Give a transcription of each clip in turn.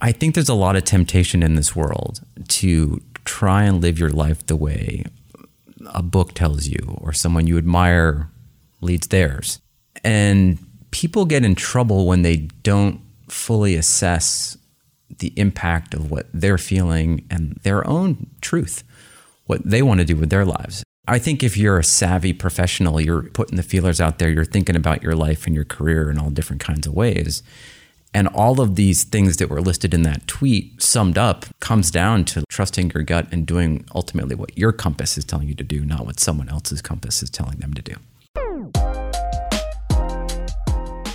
I think there's a lot of temptation in this world to try and live your life the way a book tells you or someone you admire leads theirs. And people get in trouble when they don't fully assess the impact of what they're feeling and their own truth, what they want to do with their lives. I think if you're a savvy professional, you're putting the feelers out there, you're thinking about your life and your career in all different kinds of ways. And all of these things that were listed in that tweet summed up comes down to trusting your gut and doing ultimately what your compass is telling you to do, not what someone else's compass is telling them to do.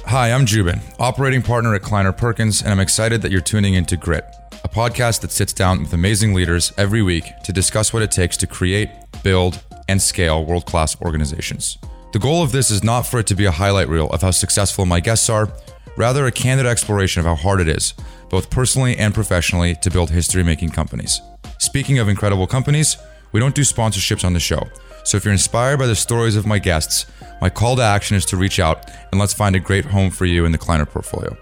Hi, I'm Joubin, operating partner at Kleiner Perkins, and I'm excited that you're tuning into Grit, a podcast that sits down with amazing leaders every week to discuss what it takes to create, build, and scale world class organizations. The goal of this is not for it to be a highlight reel of how successful my guests are, rather, a candid exploration of how hard it is, both personally and professionally, to build history making companies. Speaking of incredible companies, we don't do sponsorships on the show. So if you're inspired by the stories of my guests, my call to action is to reach out and let's find a great home for you in the Kleiner portfolio.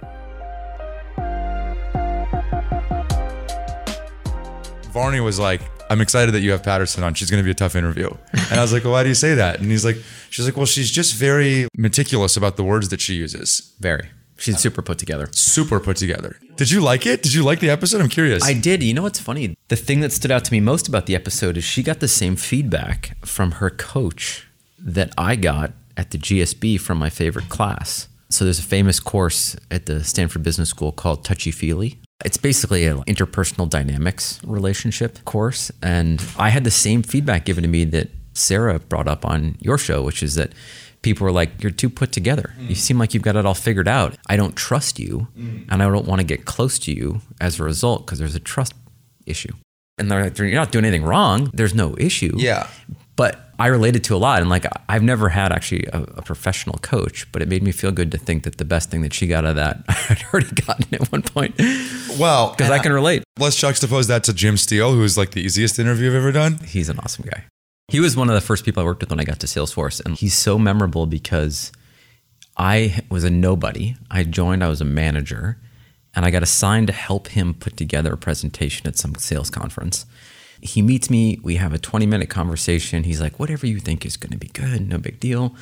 Varney was like, I'm excited that you have Patterson on. She's going to be a tough interview. And I was like, well, why do you say that? And he's like, she's like, well, she's just very meticulous about the words that she uses. Very. She's super put together. Super put together. Did you like it? Did you like the episode? I'm curious. I did. You know what's funny? The thing that stood out to me most about the episode is she got the same feedback from her coach that I got at the GSB from my favorite class. So there's a famous course at the Stanford Business School called Touchy Feely. It's basically an interpersonal dynamics relationship course. And I had the same feedback given to me that Sarah brought up on your show, which is that people were like, You're too put together. Mm. You seem like you've got it all figured out. I don't trust you, mm. and I don't want to get close to you as a result because there's a trust issue. And they're like, You're not doing anything wrong. There's no issue. Yeah. But I related to a lot. And like, I've never had actually a, a, professional coach, but it made me feel good to think that the best thing that she got out of that, I'd already gotten at one point. Well, because I can relate. Let's juxtapose that to Jim Steele, who's like the easiest interview I've ever done. He's an awesome guy. He was one of the first people I worked with when I got to Salesforce. And he's so memorable because I was a nobody. I joined, I was a manager, and I got assigned to help him put together a presentation at some sales conference. He meets me, we have a 20 minute conversation. He's like, whatever you think is going to be good, no big deal.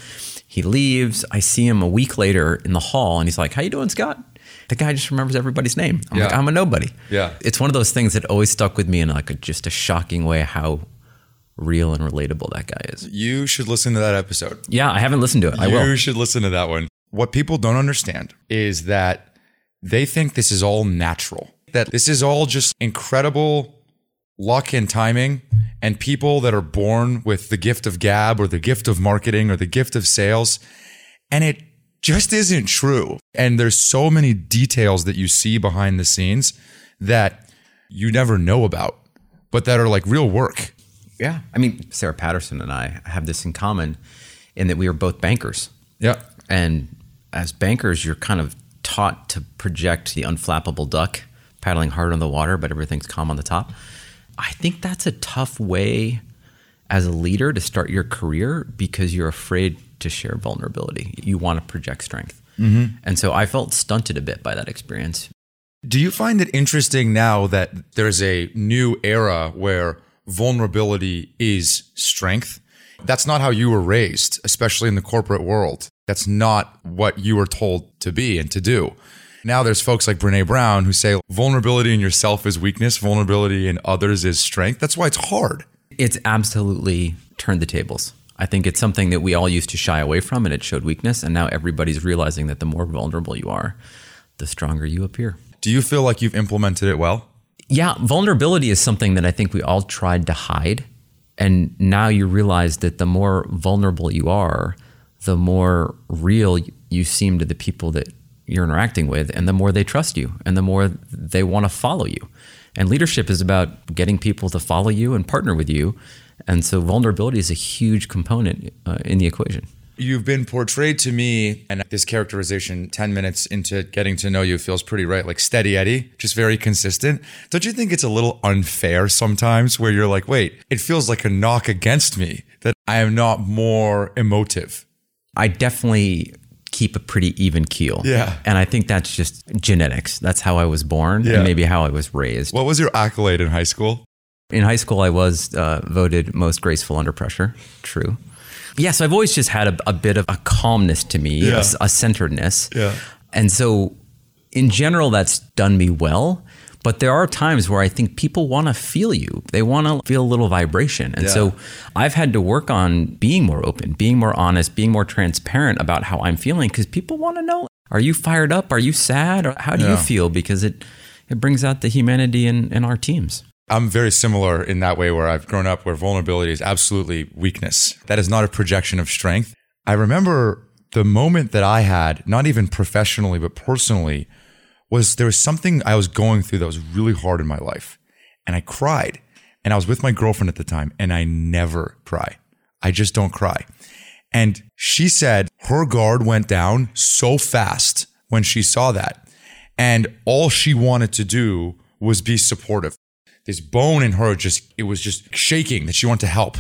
He leaves. I see him a week later in the hall, and he's like, How you doing, Scott? the guy just remembers everybody's name. I'm yeah. like, I'm a nobody. Yeah. It's one of those things that always stuck with me in like a, just a shocking way how real and relatable that guy is. You should listen to that episode. Yeah, I haven't listened to it. I will. You should listen to that one. What people don't understand is that they think this is all natural, that this is all just incredible luck and timing and people that are born with the gift of gab or the gift of marketing or the gift of sales. And it just isn't true. And there's so many details that you see behind the scenes that you never know about, but that are like real work. Yeah. I mean, Sarah Patterson and I have this in common in that we are both bankers. Yeah. And as bankers, you're kind of taught to project the unflappable duck paddling hard on the water, but everything's calm on the top. I think that's a tough way as a leader to start your career because you're afraid to share vulnerability. You want to project strength. Mm-hmm. And so I felt stunted a bit by that experience. Do you find it interesting now that there's a new era where vulnerability is strength. That's not how you were raised, especially in the corporate world. That's not what you were told to be and to do. Now there's folks like Brene Brown who say vulnerability in yourself is weakness, vulnerability in others is strength. That's why it's hard. It's absolutely turned the tables. I think it's something that we all used to shy away from and it showed weakness. And now everybody's realizing that the more vulnerable you are, the stronger you appear. Do you feel like you've implemented it well? Yeah, vulnerability is something that I think we all tried to hide. And now you realize that the more vulnerable you are, the more real you seem to the people that you're interacting with, and the more they trust you, and the more they want to follow you. And leadership is about getting people to follow you and partner with you. And so vulnerability is a huge component uh, in the equation. You've been portrayed to me, and this characterization 10 minutes into getting to know you feels pretty right, like steady Eddie, just very consistent. Don't you think it's a little unfair sometimes where you're like, wait, it feels like a knock against me that I am not more emotive? I definitely keep a pretty even keel. Yeah. And I think that's just genetics. That's how I was born Yeah. and maybe how I was raised. What was your accolade in high school? In high school, I was uh, voted most graceful under pressure. True. Yeah, so I've always just had a, a bit of a calmness to me, Yeah. a, a centeredness. Yeah. And so, in general, that's done me well. But there are times where I think people want to feel you. They want to feel a little vibration. And Yeah. so I've had to work on being more open, being more honest, being more transparent about how I'm feeling because people want to know are you fired up? Are you sad? Or how do you feel? Because it, it brings out the humanity in, in our teams. I'm very similar in that way where I've grown up where vulnerability is absolutely weakness. That is not a projection of strength. I remember the moment that I had, not even professionally, but personally, was there was something I was going through that was really hard in my life. And I cried. And I was with my girlfriend at the time, and I never cry. I just don't cry. And she said her guard went down so fast when she saw that. And all she wanted to do was be supportive. This bone in her just, it was just shaking that she wanted to help.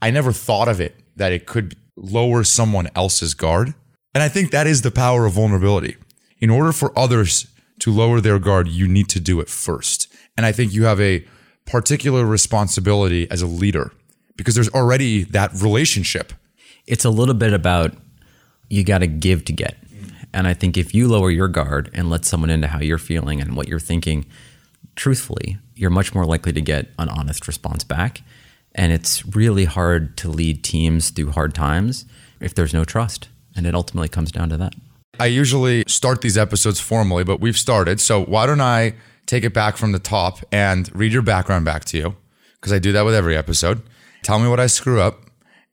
I never thought of it that it could lower someone else's guard. And I think that is the power of vulnerability. In order for others to lower their guard, you need to do it first. And I think you have a particular responsibility as a leader because there's already that relationship. it's a little bit about you got to give to get. And I think if you lower your guard and let someone into how you're feeling and what you're thinking truthfully, you're much more likely to get an honest response back. And it's really hard to lead teams through hard times if there's no trust. And it ultimately comes down to that. I usually start these episodes formally, but we've started. So why don't I take it back from the top and read your background back to you? Because I do that with every episode. Tell me what I screw up,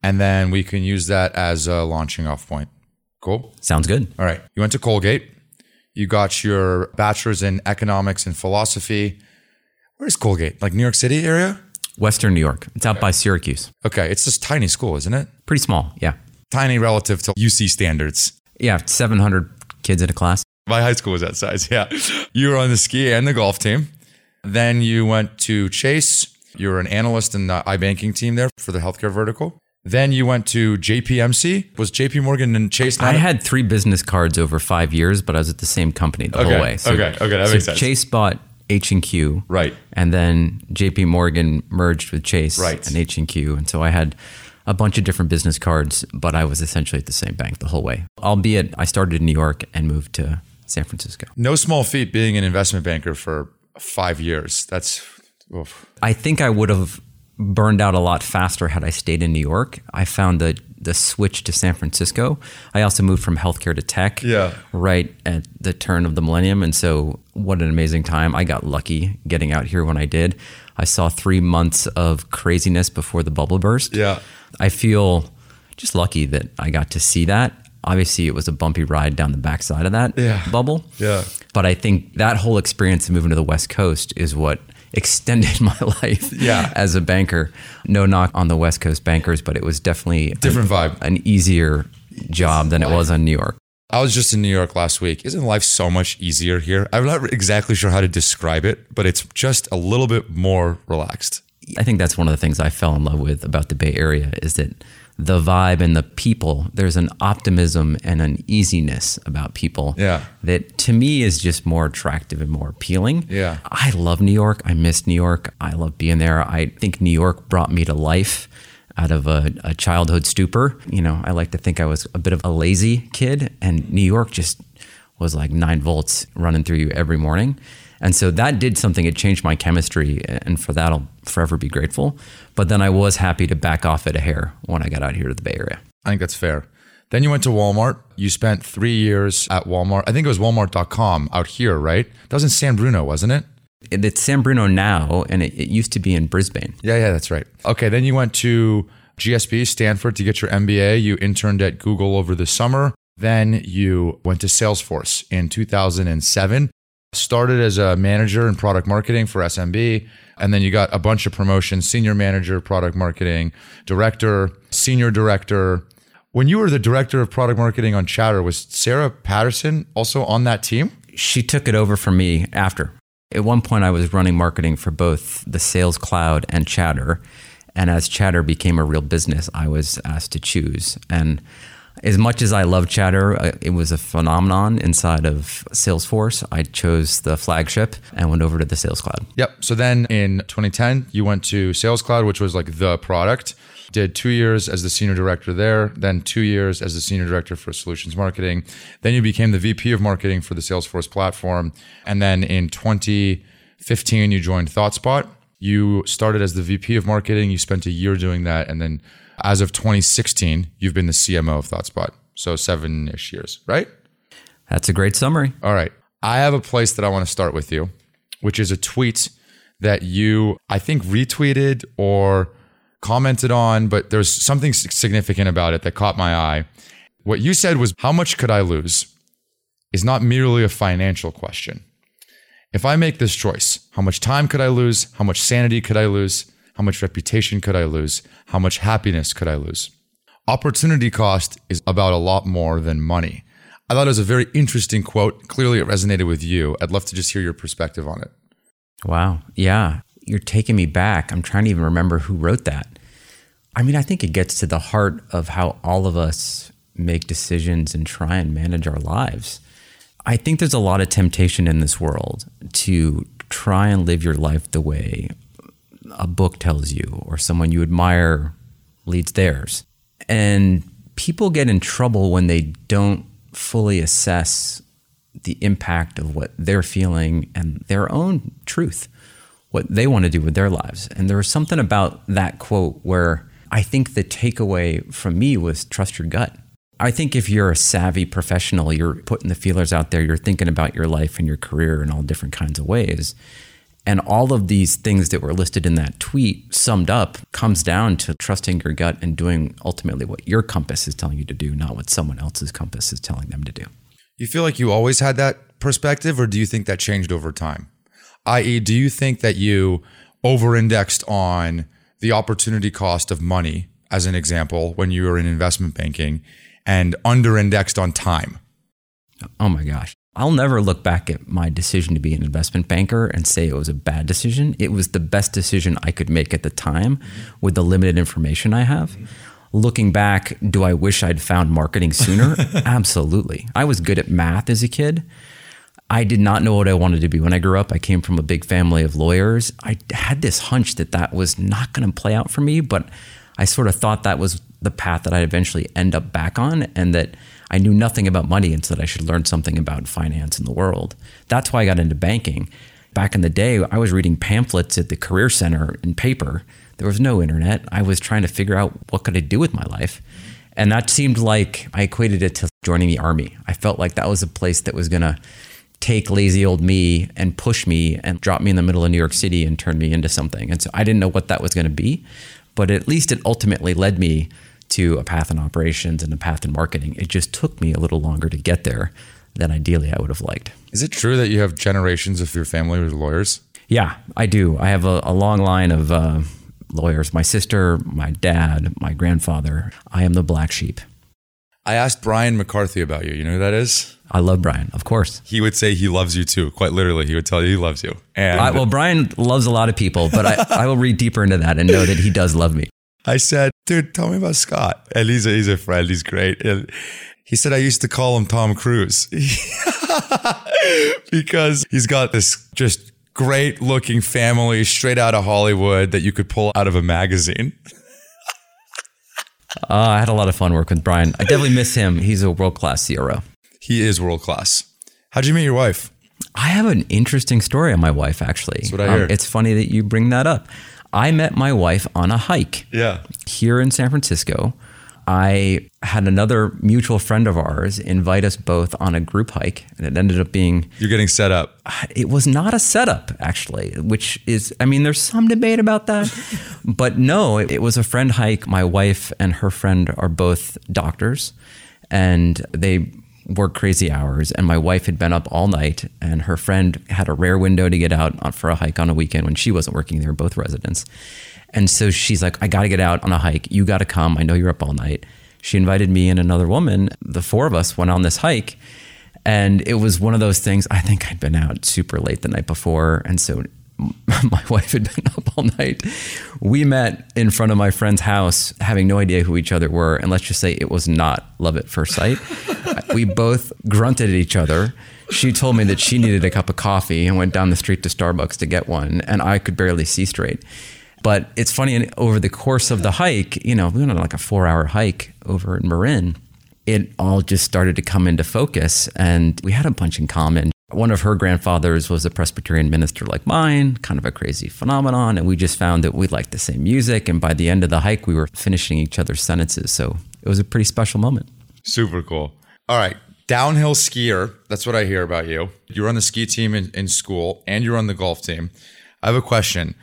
and then we can use that as a launching off point. Cool? Sounds good. All right. You went to Colgate. You got your bachelor's in economics and philosophy. Where's Colgate? Like New York City area? Western New York. It's out by Syracuse. Okay. It's this tiny school, isn't it? Pretty small. Yeah. Tiny relative to UC standards. Yeah. 700 kids in a class. My high school was that size. Yeah. You were on the ski and the golf team. Then you went to Chase. You were an analyst in the iBanking team there for the healthcare vertical. Then you went to JPMC. Was JP Morgan and Chase not I had three business cards over five years, but I was at the same company the Okay, whole way. okay, okay, that so makes sense. Chase bought H and Q, Right. and then J.P. Morgan merged with Chase Right. and H and Q, and so I had a bunch of different business cards, but I was essentially at the same bank the whole way. Albeit, I started in New York and moved to San Francisco. no small feat being an investment banker for five years. That's oof. I think I would have burned out a lot faster had I stayed in New York. I found the the switch to San Francisco. I also moved from healthcare to tech. Yeah. Right at the turn of the millennium, and so what an amazing time! I got lucky getting out here when I did. I saw three months of craziness before the bubble burst. Yeah. I feel just lucky that I got to see that. Obviously, it was a bumpy ride down the backside of that Yeah. bubble. Yeah. But I think that whole experience of moving to the West Coast is what extended my life Yeah. as a banker. No knock on the West Coast bankers, but it was definitely Different vibe. an easier job than it was in New York. I was just in New York last week. Isn't life so much easier here? I'm not exactly sure how to describe it, but it's just a little bit more relaxed. I think that's one of the things I fell in love with about the Bay Area is that the vibe and the people, there's an optimism and an easiness about people Yeah. that to me is just more attractive and more appealing. Yeah. I love New York. I miss New York. I love being there. I think New York brought me to life out of a, a childhood stupor. You know, I like to think I was a bit of a lazy kid, and New York just was like nine volts running through you every morning. And so that did something. It changed my chemistry, and for that, I'll forever be grateful. But then I was happy to back off at a hair when I got out here to the Bay Area. I think that's fair. Then you went to Walmart. You spent three years at Walmart. I think it was Walmart.com out here, right? That was in San Bruno, wasn't it? It- It's San Bruno now, and it, it used to be in Brisbane. Yeah, yeah, that's right. Okay, then you went to GSB, Stanford, to get your MBA. You interned at Google over the summer. Then you went to Salesforce in 2007. Started as a manager in product marketing for SMB. And then you got a bunch of promotions senior manager, product marketing, director, senior director. When you were the director of product marketing on Chatter, was Sarah Patterson also on that team? she took it over from me after. At one point, I was running marketing for both the Sales Cloud and Chatter. And as Chatter became a real business, I was asked to choose. And As much as I love Chatter, uh, it was a phenomenon inside of Salesforce. I chose the flagship and went over to the Sales Cloud. Yep. So then in 2010, you went to Sales Cloud, which was like the product. Did two years as the senior director there, then two years as the senior director for solutions marketing. Then you became the VP of marketing for the Salesforce platform. And then in 2015, you joined ThoughtSpot. You started as the VP of marketing. You spent a year doing that. And then as of 2016, you've been the CMO of ThoughtSpot. So seven ish years, right? That's a great summary. All right. I have a place that I want to start with you, which is a tweet that you, I think, retweeted or commented on, but there's something significant about it that caught my eye. What you said was, How much could I lose? is not merely a financial question. If I make this choice, how much time could I lose? How much sanity could I lose? How much reputation could I lose? How much happiness could I lose? Opportunity cost is about a lot more than money. I thought it was a very interesting quote. Clearly, it resonated with you. I'd love to just hear your perspective on it. Wow. Yeah. You're taking me back. I'm trying to even remember who wrote that. I mean, I think it gets to the heart of how all of us make decisions and try and manage our lives. I think there's a lot of temptation in this world to try and live your life the way a book tells you or someone you admire leads theirs. And people get in trouble when they don't fully assess the impact of what they're feeling and their own truth, what they want to do with their lives. And there was something about that quote where I think the takeaway from me was trust your gut. I think if you're a savvy professional, you're putting the feelers out there, you're thinking about your life and your career in all different kinds of ways. And all of these things that were listed in that tweet summed up comes down to trusting your gut and doing ultimately what your compass is telling you to do, not what someone else's compass is telling them to do. You feel like you always had that perspective, or do you think that changed over time? I.e., do you think that you over indexed on the opportunity cost of money, as an example, when you were in investment banking, and under indexed on time? Oh my gosh. I'll never look back at my decision to be an investment banker and say it was a bad decision. It was the best decision I could make at the time with the limited information I have. Looking back, do I wish I'd found marketing sooner? Absolutely. I was good at math as a kid. I did not know what I wanted to be when I grew up. I came from a big family of lawyers. I had this hunch that that was not going to play out for me, but I sort of thought that was the path that I'd eventually end up back on and that I knew nothing about money and said I should learn something about finance in the world. That's why I got into banking. Back in the day, I was reading pamphlets at the Career Center in paper. There was no internet. I was trying to figure out what could I do with my life. And that seemed like I equated it to joining the army. I felt like that was a place that was going to take lazy old me and push me and drop me in the middle of New York City and turn me into something. And so I didn't know what that was going to be, but at least it ultimately led me to a path in operations and a path in marketing. It just took me a little longer to get there than ideally I would have liked. Is it true that you have generations of your family with lawyers? Yeah, I do. I have a, a long line of uh, lawyers. My sister, my dad, my grandfather. I am the black sheep. I asked Brian McCarthy about you. You know who that is? I love Brian, of course. He would say he loves you too. Quite literally, he would tell you he loves you. And I, well, Brian loves a lot of people, but I, I will read deeper into that and know that he does love me. I said, dude, tell me about Scott. And he's a, he's a friend. He's great. And he said, I used to call him Tom Cruise because he's got this just great looking family straight out of Hollywood that you could pull out of a magazine. uh, I had a lot of fun working with Brian. I definitely miss him. He's a world class CRO. He is world class. How'd you meet your wife? I have an interesting story on my wife, actually. That's what I hear. Um, it's funny that you bring that up. I met my wife on a hike. Yeah. Here in San Francisco. I had another mutual friend of ours invite us both on a group hike, and it ended up being. You're getting set up. It was not a setup, actually, which is, I mean, there's some debate about that. but no, it, it was a friend hike. My wife and her friend are both doctors, and they work crazy hours and my wife had been up all night and her friend had a rare window to get out for a hike on a weekend when she wasn't working they were both residents. And so she's like i got to get out on a hike. You got to come. I know you're up all night. She invited me and another woman the four of us went on this hike and it was one of those things i think i'd been out super late the night before and so my wife had been up all night. We met in front of my friend's house, having no idea who each other were. And let's just say it was not love at first sight. we both grunted at each other. She told me that she needed a cup of coffee and went down the street to Starbucks to get one. And I could barely see straight. But it's funny, over the course of the hike, you know, we went on like a four hour hike over in Marin it all just started to come into focus and we had a bunch in common. One of her grandfathers was a Presbyterian minister like mine, kind of a crazy phenomenon. And we just found that we liked the same music. And by the end of the hike, we were finishing each other's sentences. So it was a pretty special moment. Super cool. All right. Downhill skier. That's what I hear about you. You're on the ski team in, in school and you're on the golf team. I have a question,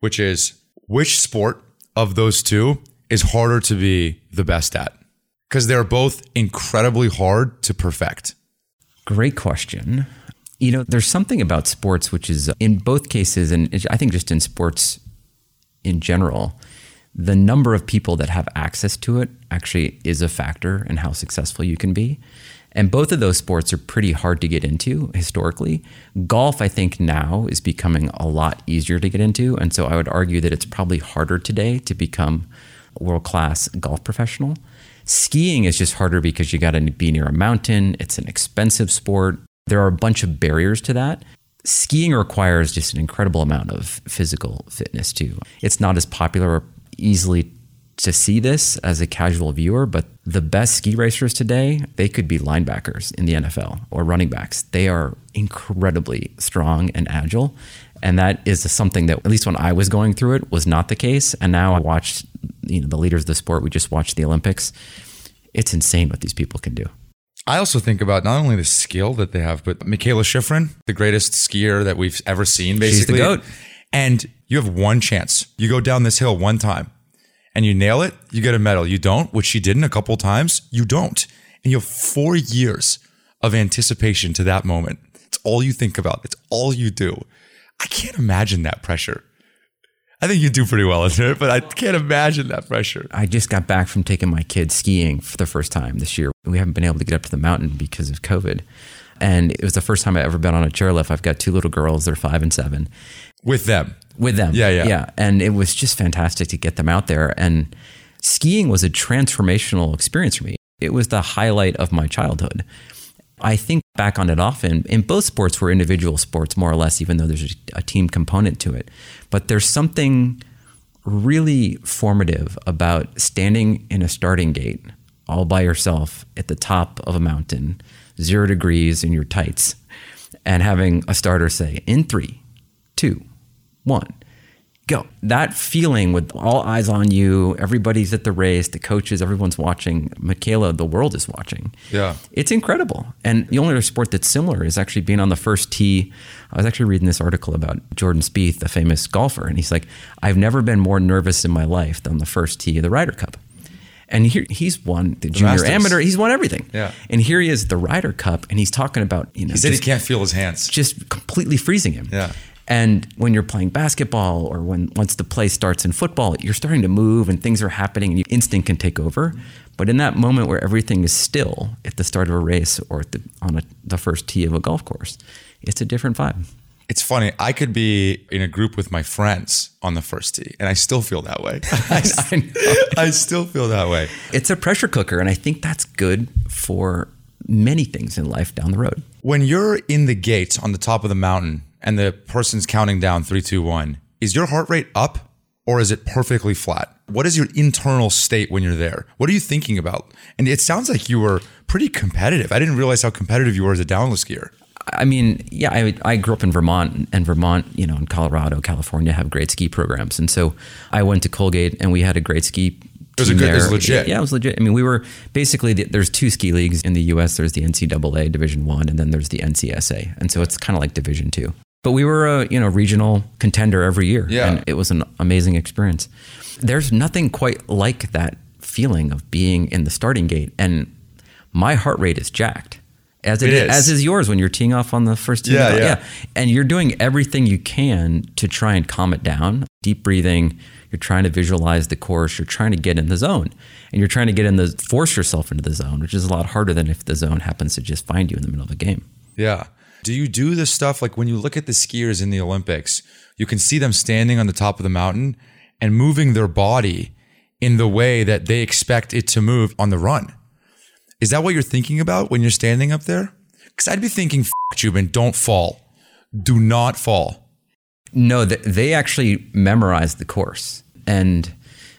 which is which sport of those two is harder to be the best at? Because they're both incredibly hard to perfect. Great question. You know, there's something about sports which is in both cases, and I think just in sports in general, the number of people that have access to it actually is a factor in how successful you can be. And both of those sports are pretty hard to get into historically. Golf, I think, now is becoming a lot easier to get into. And so I would argue that it's probably harder today to become a world class golf professional. Skiing is just harder because you got to be near a mountain, it's an expensive sport. There are a bunch of barriers to that. Skiing requires just an incredible amount of physical fitness too. It's not as popular or easily to see this as a casual viewer, but the best ski racers today, they could be linebackers in the NFL or running backs. They are incredibly strong and agile. And that is something that, at least when I was going through it, was not the case. And now I watched you know, the leaders of the sport, we just watched the Olympics. It's insane what these people can do. I also think about not only the skill that they have, but Mikaela Shiffrin, the greatest skier that we've ever seen, basically. She's the goat. And you have one chance. You go down this hill one time and you nail it, you get a medal. You don't, which she didn't a couple times, you don't. And you have four years of anticipation to that moment. It's all you think about. It's all you do. I can't imagine that pressure. I think you do pretty well in it, but I can't imagine that pressure. I just got back from taking my kids skiing for the first time this year. We haven't been able to get up to the mountain because of COVID. And it was the first time I've ever been on a chairlift. I've got two little girls, they're five and seven. With them. With them. Yeah, yeah. Yeah. And it was just fantastic to get them out there. And skiing was a transformational experience for me. It was the highlight of my childhood. I think back on it often. In both sports, we're individual sports, more or less, even though there's a team component to it. But there's something really formative about standing in a starting gate all by yourself at the top of a mountain, zero degrees in your tights, and having a starter say, in three, two, one, go. That feeling with all eyes on you, everybody's at the race, the coaches, everyone's watching. Mikaela, the world is watching. Yeah. It's incredible. And the only other sport that's similar is actually being on the first tee. I was actually reading this article about Jordan Spieth, the famous golfer, and he's like, I've never been more nervous in my life than the first tee of the Ryder Cup. And here he's won the, the junior Masters. amateur. He's won everything. Yeah. And here he is, the Ryder Cup, and he's talking about you know. He said he can't feel his hands. Just completely freezing him. Yeah. And when you're playing basketball or when once the play starts in football, you're starting to move and things are happening and your instinct can take over. But in that moment where everything is still at the start of a race or the, on a, the first tee of a golf course, it's a different vibe. It's funny. I could be in a group with my friends on the first tee, and I still feel that way. I, I still feel that way. It's a pressure cooker, and I think that's good for many things in life down the road. When you're in the gates on the top of the mountain and the person's counting down three, two, one, is your heart rate up or is it perfectly flat? What is your internal state when you're there? What are you thinking about? And it sounds like you were pretty competitive. I didn't realize how competitive you were as a downhill skier. I mean, yeah, I, I grew up in Vermont, and Vermont, you know, in Colorado, California have great ski programs. And so I went to Colgate, and we had a great ski it was, a good, it was legit. Yeah, it was legit. I mean, we were basically the, there's two ski leagues in the U.S. There's the NCAA Division One, and then there's the NCSA, and so it's kind of like Division Two. But we were a you know regional contender every year, yeah. and it was an amazing experience. There's nothing quite like that feeling of being in the starting gate, and my heart rate is jacked. As it, it is. as is yours when you're teeing off on the first tee. Yeah, yeah. yeah. And you're doing everything you can to try and calm it down. Deep breathing, you're trying to visualize the course. You're trying to get in the zone, and you're trying to get in the force yourself into the zone, which is a lot harder than if the zone happens to just find you in the middle of a game. Yeah. Do you do this stuff like when you look at the skiers in the Olympics, you can see them standing on the top of the mountain and moving their body in the way that they expect it to move on the run. Is that what you're thinking about when you're standing up there? Because I'd be thinking, F Joubin, don't fall. Do not fall. No, they actually memorize the course. And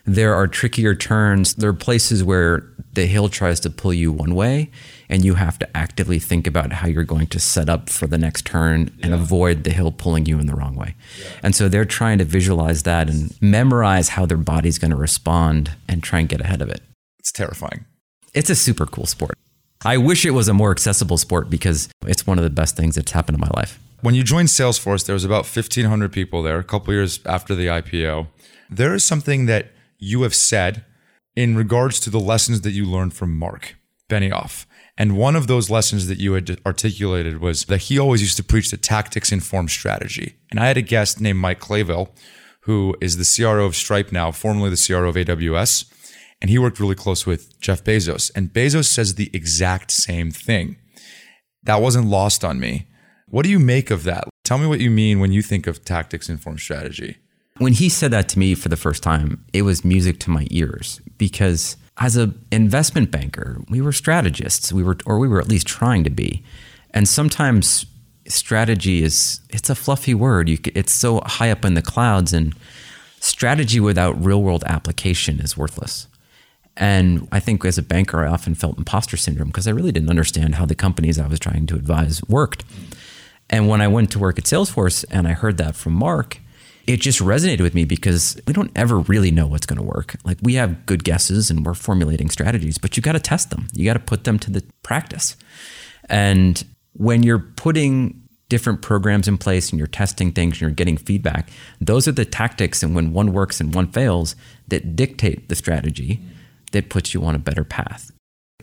there are trickier turns. There are places where the hill tries to pull you one way, and you have to actively think about how you're going to set up for the next turn and yeah. avoid the hill pulling you in the wrong way. Yeah. And so they're trying to visualize that and memorize how their body's going to respond and try and get ahead of it. It's terrifying. It's a super cool sport. I wish it was a more accessible sport because it's one of the best things that's happened in my life. When you joined Salesforce, there was about 1,500 people there a couple years after the IPO. There is something that you have said in regards to the lessons that you learned from Mark Benioff. And one of those lessons that you had articulated was that he always used to preach that tactics inform strategy. And I had a guest named Mike Clayville, who is the CRO of Stripe now, formerly the CRO of AWS and he worked really close with Jeff Bezos. And Bezos says the exact same thing. That wasn't lost on me. What do you make of that? Tell me what you mean when you think of tactics informed strategy. When he said that to me for the first time, it was music to my ears because as an investment banker, we were strategists. We were or we were at least trying to be. And sometimes strategy is it's a fluffy word. You, it's so high up in the clouds and strategy without real world application is worthless. And I think as a banker, I often felt imposter syndrome because I really didn't understand how the companies I was trying to advise worked. And when I went to work at Salesforce and I heard that from Mark, it just resonated with me because we don't ever really know what's going to work. Like we have good guesses and we're formulating strategies, but you got to test them. You got to put them to the practice. And when you're putting different programs in place and you're testing things and you're getting feedback, those are the tactics and when one works and one fails that dictate the strategy that puts you on a better path.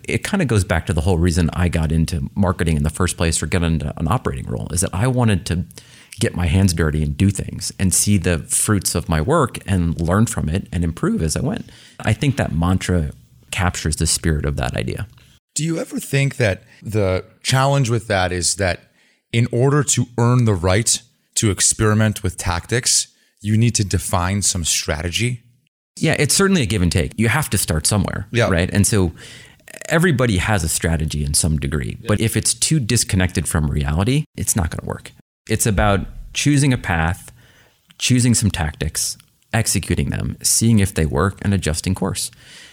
It kind of goes back to the whole reason I got into marketing in the first place or get into an operating role is that I wanted to get my hands dirty and do things and see the fruits of my work and learn from it and improve as I went. I think that mantra captures the spirit of that idea. Do you ever think that the challenge with that is that in order to earn the right to experiment with tactics, you need to define some strategy? Yeah, it's certainly a give and take. You have to start somewhere, yeah. right? And so everybody has a strategy in some degree, but if it's too disconnected from reality, it's not going to work. It's about choosing a path, choosing some tactics, executing them, seeing if they work, and adjusting course.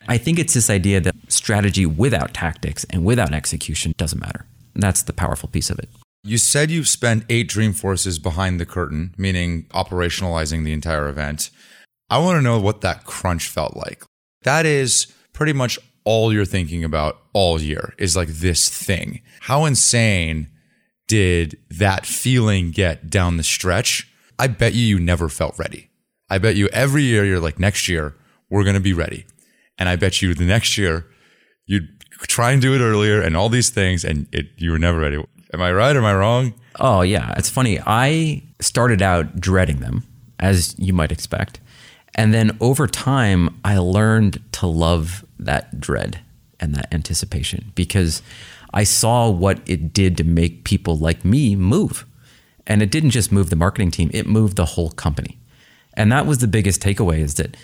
I think it's this idea that strategy without tactics and without execution doesn't matter. that's the powerful piece of it. You said you've spent eight Dreamforces behind the curtain, meaning operationalizing the entire event. I want to know what that crunch felt like. That is pretty much all you're thinking about all year is like this thing. How insane did that feeling get down the stretch? I bet you you never felt ready. I bet you every year you're like, next year, we're going to be ready. And I bet you the next year, you'd try and do it earlier and all these things, and it, you were never ready. Am I right? Am I wrong? Oh, yeah. It's funny. I started out dreading them, as you might expect. And then over time, I learned to love that dread and that anticipation because I saw what it did to make people like me move. And it didn't just move the marketing team, it moved the whole company. And that was the biggest takeaway is that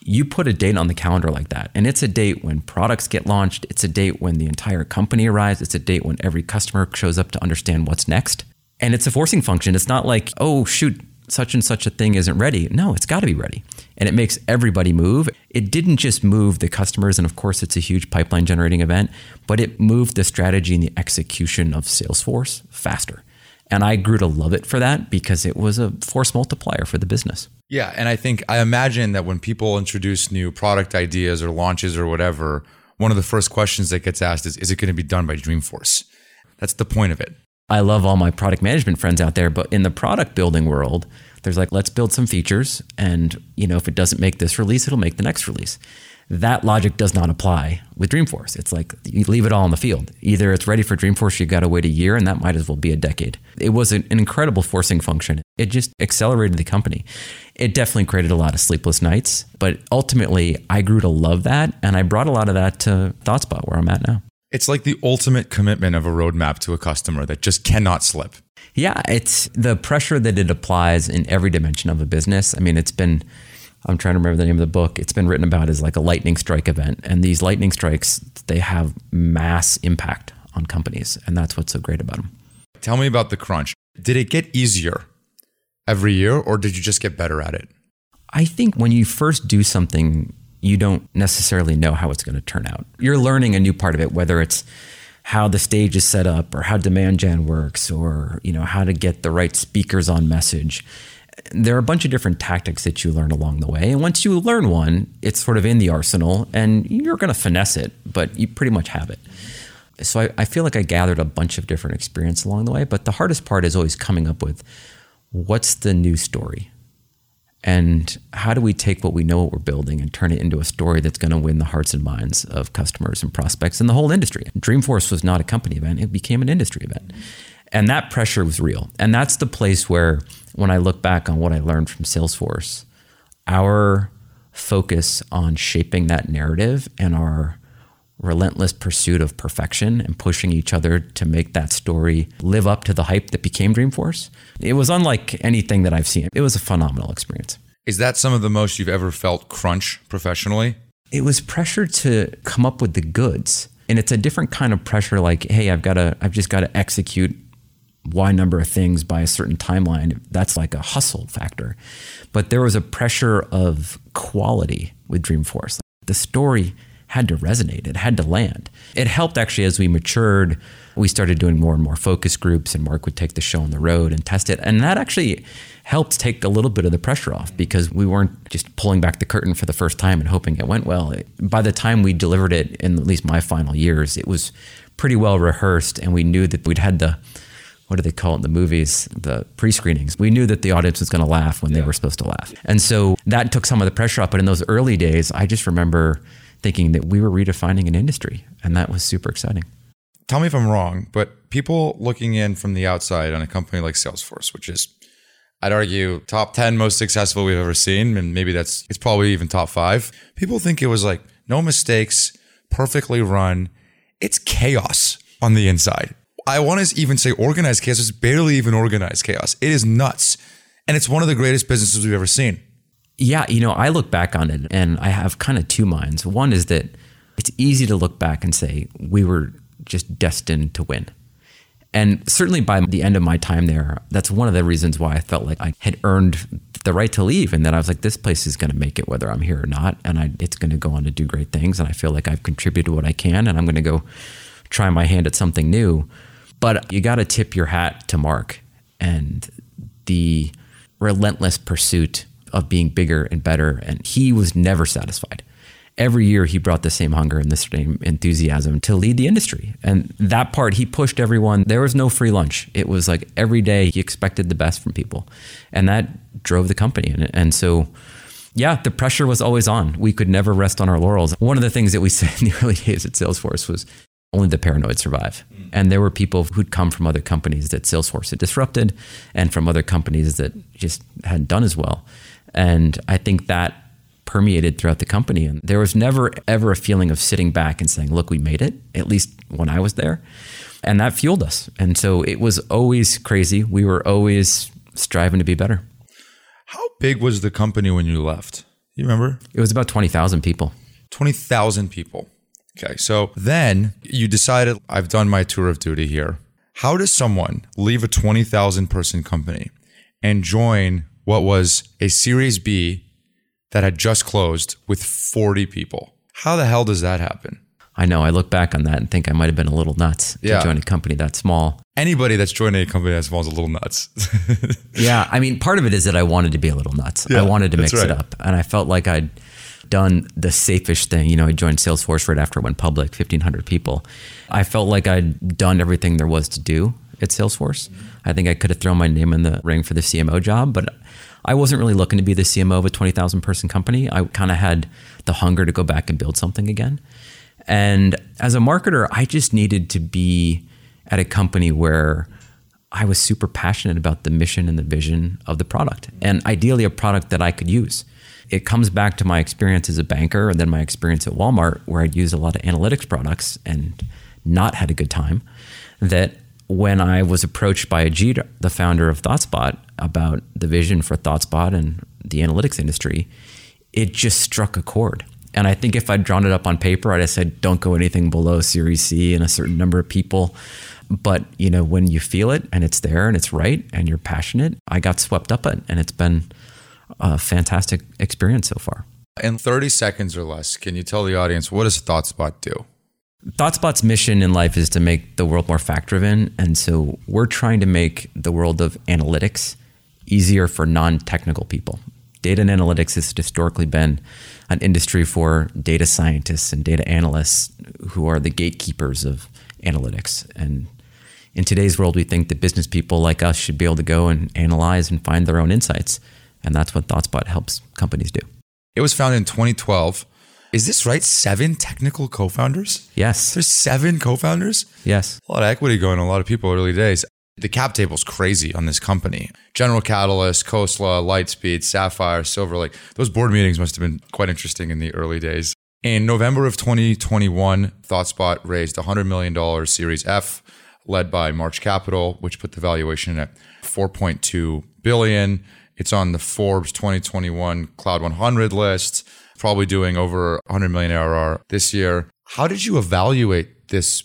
you put a date on the calendar like that, and it's a date when products get launched, it's a date when the entire company arrives, it's a date when every customer shows up to understand what's next. And it's a forcing function. It's not like, oh, shoot, such and such a thing isn't ready. No, it's got to be ready. And it makes everybody move. It didn't just move the customers, and of course, it's a huge pipeline generating event, but it moved the strategy and the execution of Salesforce faster. And I grew to love it for that because it was a force multiplier for the business. Yeah. And I think, I imagine that when people introduce new product ideas or launches or whatever, one of the first questions that gets asked is, is it going to be done by Dreamforce? That's the point of it. I love all my product management friends out there, but in the product building world, there's like, let's build some features. And, you know, if it doesn't make this release, it'll make the next release. That logic does not apply with Dreamforce. It's like you leave it all in the field. Either it's ready for Dreamforce, you've got to wait a year, and that might as well be a decade. It was an, an incredible forcing function. It just accelerated the company. It definitely created a lot of sleepless nights, but ultimately, I grew to love that, and I brought a lot of that to ThoughtSpot, where I'm at now. It's like the ultimate commitment of a roadmap to a customer that just cannot slip. Yeah, it's the pressure that it applies in every dimension of a business. I mean, it's been, I'm trying to remember the name of the book. It's been written about as like a lightning strike event. And these lightning strikes, they have mass impact on companies. And that's what's so great about them. Tell me about the crunch. Did it get easier every year or did you just get better at it? I think when you first do something, you don't necessarily know how it's going to turn out. You're learning a new part of it, whether it's how the stage is set up or how demand gen works or you know how to get the right speakers on message. There are a bunch of different tactics that you learn along the way and once you learn one it's sort of in the arsenal and you're going to finesse it but you pretty much have it. So I, I feel like i gathered a bunch of different experience along the way but the hardest part is always coming up with what's the new story and how do we take what we know what we're building and turn it into a story that's going to win the hearts and minds of customers and prospects and the whole industry? Dreamforce was not a company event, it became an industry event. And that pressure was real. And that's the place where, when I look back on what I learned from Salesforce, our focus on shaping that narrative and our relentless pursuit of perfection and pushing each other to make that story live up to the hype that became Dreamforce. It was unlike anything that I've seen. It was a phenomenal experience. Is that some of the most you've ever felt crunch professionally? It was pressure to come up with the goods. And it's a different kind of pressure like, hey, I've got to I've just got to execute Y number of things by a certain timeline. That's like a hustle factor. But there was a pressure of quality with Dreamforce. The story had to resonate. It had to land. It helped actually as we matured. We started doing more and more focus groups, and Mark would take the show on the road and test it. And that actually helped take a little bit of the pressure off because we weren't just pulling back the curtain for the first time and hoping it went well. by the time we delivered it, in at least my final years, it was pretty well rehearsed, and we knew that we'd had the what do they call it in the movies? The pre screenings. We knew that the audience was going to laugh when yeah. they were supposed to laugh. And so that took some of the pressure off. But in those early days, I just remember thinking that we were redefining an industry. And that was super exciting. Tell me if I'm wrong, but people looking in from the outside on a company like Salesforce, which is, I'd argue, top 10 most successful we've ever seen, and maybe that's, it's probably even top five. People think it was like no mistakes, perfectly run. It's chaos on the inside. I want to even say organized chaos. It's barely even organized chaos. It is nuts. And it's one of the greatest businesses we've ever seen. Yeah, you know, I look back on it and I have kind of two minds. One is that it's easy to look back and say we were just destined to win. And certainly by the end of my time there, that's one of the reasons why I felt like I had earned the right to leave and that I was like, this place is going to make it whether I'm here or not. And I, it's going to go on to do great things. And I feel like I've contributed what I can and I'm going to go try my hand at something new. But you got to tip your hat to Mark and the relentless pursuit of being bigger and better. And he was never satisfied. Every year he brought the same hunger and the same enthusiasm to lead the industry. And that part, he pushed everyone. There was no free lunch. It was like every day he expected the best from people. And that drove the company. And, and so, yeah, the pressure was always on. We could never rest on our laurels. One of the things that we said in the early days at Salesforce was only the paranoid survive. Hmm. And there were people who'd come from other companies that Salesforce had disrupted and from other companies that just hadn't done as well. And I think that permeated throughout the company. And there was never, ever a feeling of sitting back and saying, look, we made it, at least when I was there. And that fueled us. And so it was always crazy. We were always striving to be better. How big was the company when you left? You remember? It was about 20,000 people. 20,000 people. Okay. So then you decided, I've done my tour of duty here. How does someone leave a 20,000 person company and join what was a Series B that had just closed with 40 people. How the hell does that happen? I know. I look back on that and think I might have been a little nuts to yeah. join a company that small. Anybody that's joining a company that small is a little nuts. yeah. I mean, part of it is that I wanted to be a little nuts. Yeah, I wanted to mix right. it up. And I felt like I'd done the safest thing. You know, I joined Salesforce right after it went public, 1,500 people. I felt like I'd done everything there was to do at Salesforce. I think I could have thrown my name in the ring for the CMO job, but I wasn't really looking to be the CMO of a 20,000 person company. I kind of had the hunger to go back and build something again. And as a marketer, I just needed to be at a company where I was super passionate about the mission and the vision of the product, and ideally a product that I could use. It comes back to my experience as a banker and then my experience at Walmart, where I'd used a lot of analytics products and not had a good time. That when I was approached by Ajeet, the founder of ThoughtSpot, about the vision for ThoughtSpot and the analytics industry, it just struck a chord. And I think if I'd drawn it up on paper, I'd have said, don't go anything below Series C and a certain number of people. But you know, when you feel it and it's there and it's right and you're passionate, I got swept up in, and it's been a fantastic experience so far. In 30 seconds or less, can you tell the audience what does ThoughtSpot do? ThoughtSpot's mission in life is to make the world more fact driven. And so we're trying to make the world of analytics easier for non technical people. Data and analytics has historically been an industry for data scientists and data analysts who are the gatekeepers of analytics. And in today's world, we think that business people like us should be able to go and analyze and find their own insights. And that's what ThoughtSpot helps companies do. It was founded in 2012. Is this right? Seven technical co founders? Yes. There's seven co founders? Yes. A lot of equity going a lot of people early days. The cap table's crazy on this company. General Catalyst, Khosla, Lightspeed, Sapphire, Silver Lake. Those board meetings must have been quite interesting in the early days. In November of 2021, ThoughtSpot raised $100 million Series F, led by March Capital, which put the valuation at 4.2 billion. It's on the Forbes 2021 Cloud 100 list, probably doing over 100 million ARR this year. How did you evaluate this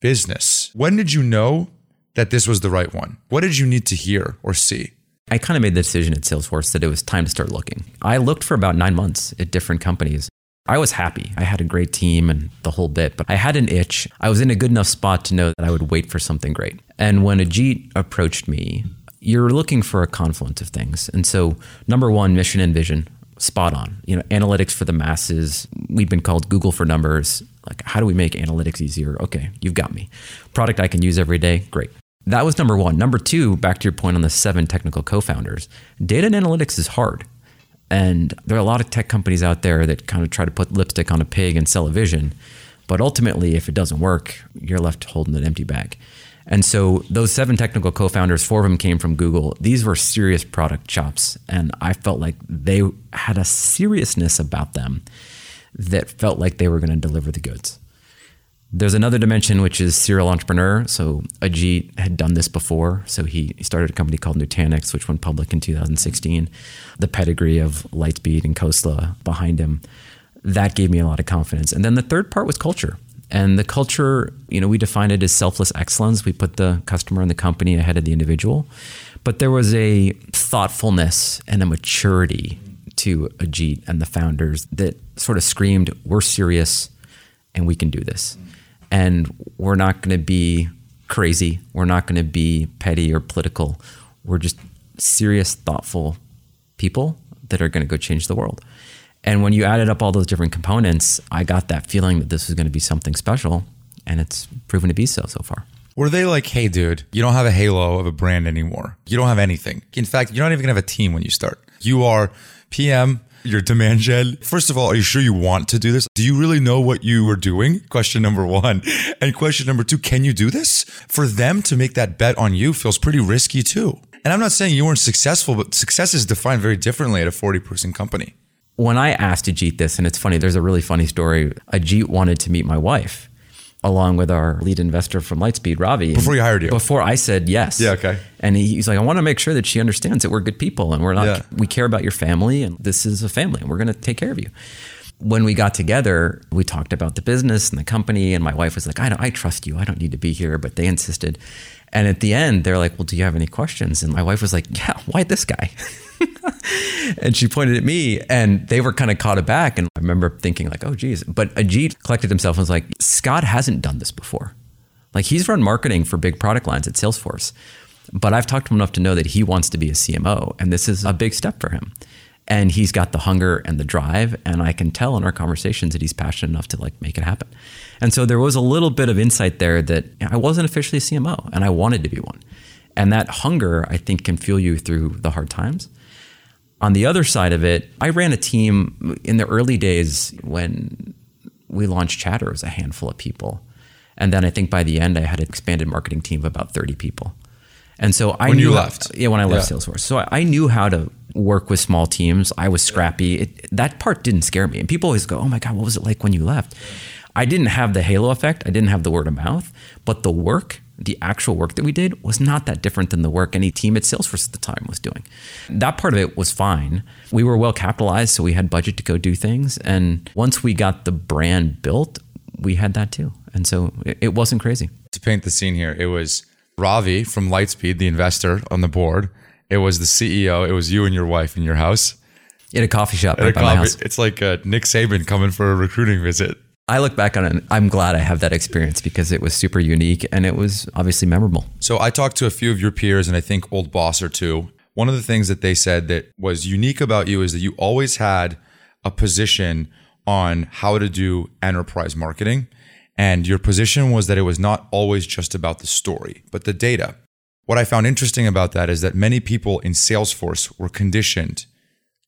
business? When did you know that this was the right one? What did you need to hear or see? I kind of made the decision at Salesforce that it was time to start looking. I looked for about nine months at different companies. I was happy. I had a great team and the whole bit, but I had an itch. I was in a good enough spot to know that I would wait for something great. And when Ajeet approached me, you're looking for a confluence of things. And so, number one, mission and vision, spot on. You know, analytics for the masses. We've been called Google for numbers. Like, how do we make analytics easier? Okay, you've got me. Product I can use every day, great. That was number one. Number two, back to your point on the seven technical co founders, data and analytics is hard. And there are a lot of tech companies out there that kind of try to put lipstick on a pig and sell a vision. But ultimately, if it doesn't work, you're left holding an empty bag. And so those seven technical co-founders, four of them came from Google. These were serious product chops, and I felt like they had a seriousness about them that felt like they were going to deliver the goods. There's another dimension which is serial entrepreneur. So Ajeet had done this before. So he started a company called Nutanix, which went public in 2016. The pedigree of Lightspeed and Khosla behind him. That gave me a lot of confidence. And then the third part was culture. And the culture, you know, we define it as selfless excellence. We put the customer and the company ahead of the individual. But there was a thoughtfulness and a maturity to Ajeet and the founders that sort of screamed, we're serious and we can do this and we're not going to be crazy. We're not going to be petty or political. We're just serious, thoughtful people that are going to go change the world. And when you added up all those different components, I got that feeling that this was going to be something special, and it's proven to be so so far. Were they like, hey, dude, you don't have a halo of a brand anymore? You don't have anything. In fact, you're not even going to have a team when you start. You are PM, your demand gen. First of all, are you sure you want to do this? Do you really know what you were doing? Question number one. And question number two, can you do this? For them to make that bet on you feels pretty risky too. And I'm not saying you weren't successful, but success is defined very differently at a 40 person company. When I asked Ajeet this, and it's funny, there's a really funny story. Ajeet wanted to meet my wife along with our lead investor from Lightspeed, Ravi. Before he hired you? Before I said yes. Yeah, okay. And he, he's like, I want to make sure that she understands that we're good people and we're not, yeah. we care about your family and this is a family and we're going to take care of you. When we got together, we talked about the business and the company, and my wife was like, I, don't, I trust you. I don't need to be here. But they insisted. And at the end, they're like, Well, do you have any questions? And my wife was like, Yeah, why this guy? and she pointed at me and they were kind of caught aback. And I remember thinking like, oh geez. But Ajeet collected himself and was like, Scott hasn't done this before. Like he's run marketing for big product lines at Salesforce. But I've talked to him enough to know that he wants to be a CMO. And this is a big step for him. And he's got the hunger and the drive. And I can tell in our conversations that he's passionate enough to like make it happen. And so there was a little bit of insight there that I wasn't officially a CMO and I wanted to be one. And that hunger, I think, can fuel you through the hard times. On the other side of it, I ran a team in the early days when we launched Chatter, it was a handful of people. And then I think by the end, I had an expanded marketing team of about 30 people. And so I when knew you left, yeah, when I left yeah. Salesforce, so I, I, knew how to work with small teams. I was scrappy. It, that part didn't scare me. And people always go, "Oh my god, what was it like when you left?" I didn't have the halo effect. I didn't have the word of mouth, but the work the actual work that we did was not that different than the work any team at Salesforce at the time was doing. That part of it was fine. We were well capitalized, so we had budget to go do things. And once we got the brand built, we had that too. And so it, it wasn't crazy. To paint the scene here, it was Ravi from Lightspeed, the investor on the board. It was the CEO. It was you and your wife in your house. In a coffee shop At right a coffee- house. It's like uh, Nick Saban coming for a recruiting visit. I look back on it I'm glad I have that experience because it was super unique and it was obviously memorable. So I talked to a few of your peers, and I think old boss or two. One of the things that they said that was unique about you is that you always had a position on how to do enterprise marketing. And your position was that it was not always just about the story, but the data. What I found interesting about that is that many people in Salesforce were conditioned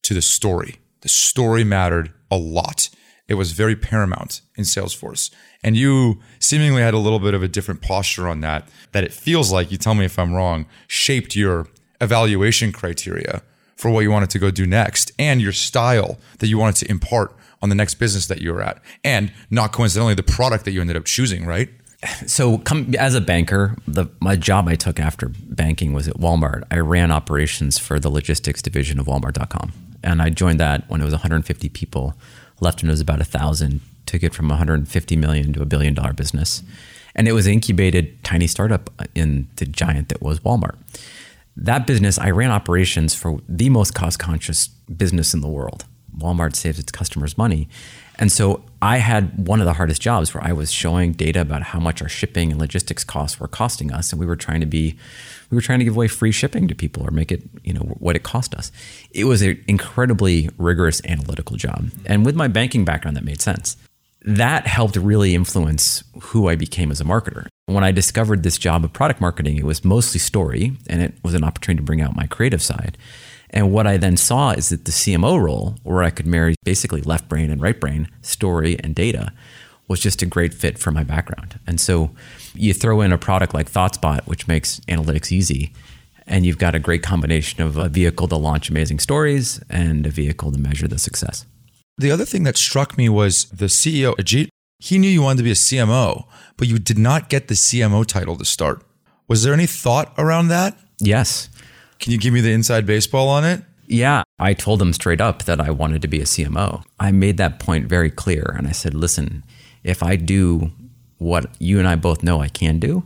to the story. The story mattered a lot. It was very paramount in Salesforce. And you seemingly had a little bit of a different posture on that, that it feels like, you tell me if I'm wrong, shaped your evaluation criteria for what you wanted to go do next and your style that you wanted to impart on the next business that you were at. And not coincidentally, the product that you ended up choosing, right? So, come, as a banker, the my job I took after banking was at Walmart. I ran operations for the logistics division of Walmart.com, and I joined that when it was 150 people. Left when it was about a thousand. Took it from 150 million to a billion dollar business, and it was an incubated tiny startup in the giant that was Walmart. That business, I ran operations for the most cost conscious business in the world. Walmart saves its customers money. And so I had one of the hardest jobs where I was showing data about how much our shipping and logistics costs were costing us. And we were trying to be, we were trying to give away free shipping to people or make it, you know, what it cost us. It was an incredibly rigorous analytical job. And with my banking background, that made sense. That helped really influence who I became as a marketer. When I discovered this job of product marketing, it was mostly story and it was an opportunity to bring out my creative side. And what I then saw is that the CMO role, where I could marry basically left brain and right brain, story and data, was just a great fit for my background. And so you throw in a product like ThoughtSpot, which makes analytics easy, and you've got a great combination of a vehicle to launch amazing stories and a vehicle to measure the success. The other thing that struck me was the CEO, Ajeet, he knew you wanted to be a CMO, but you did not get the CMO title to start. Was there any thought around that? Yes. Can you give me the inside baseball on it? Yeah, I told him straight up that I wanted to be a CMO. I made that point very clear. And I said, listen, if I do what you and I both know I can do,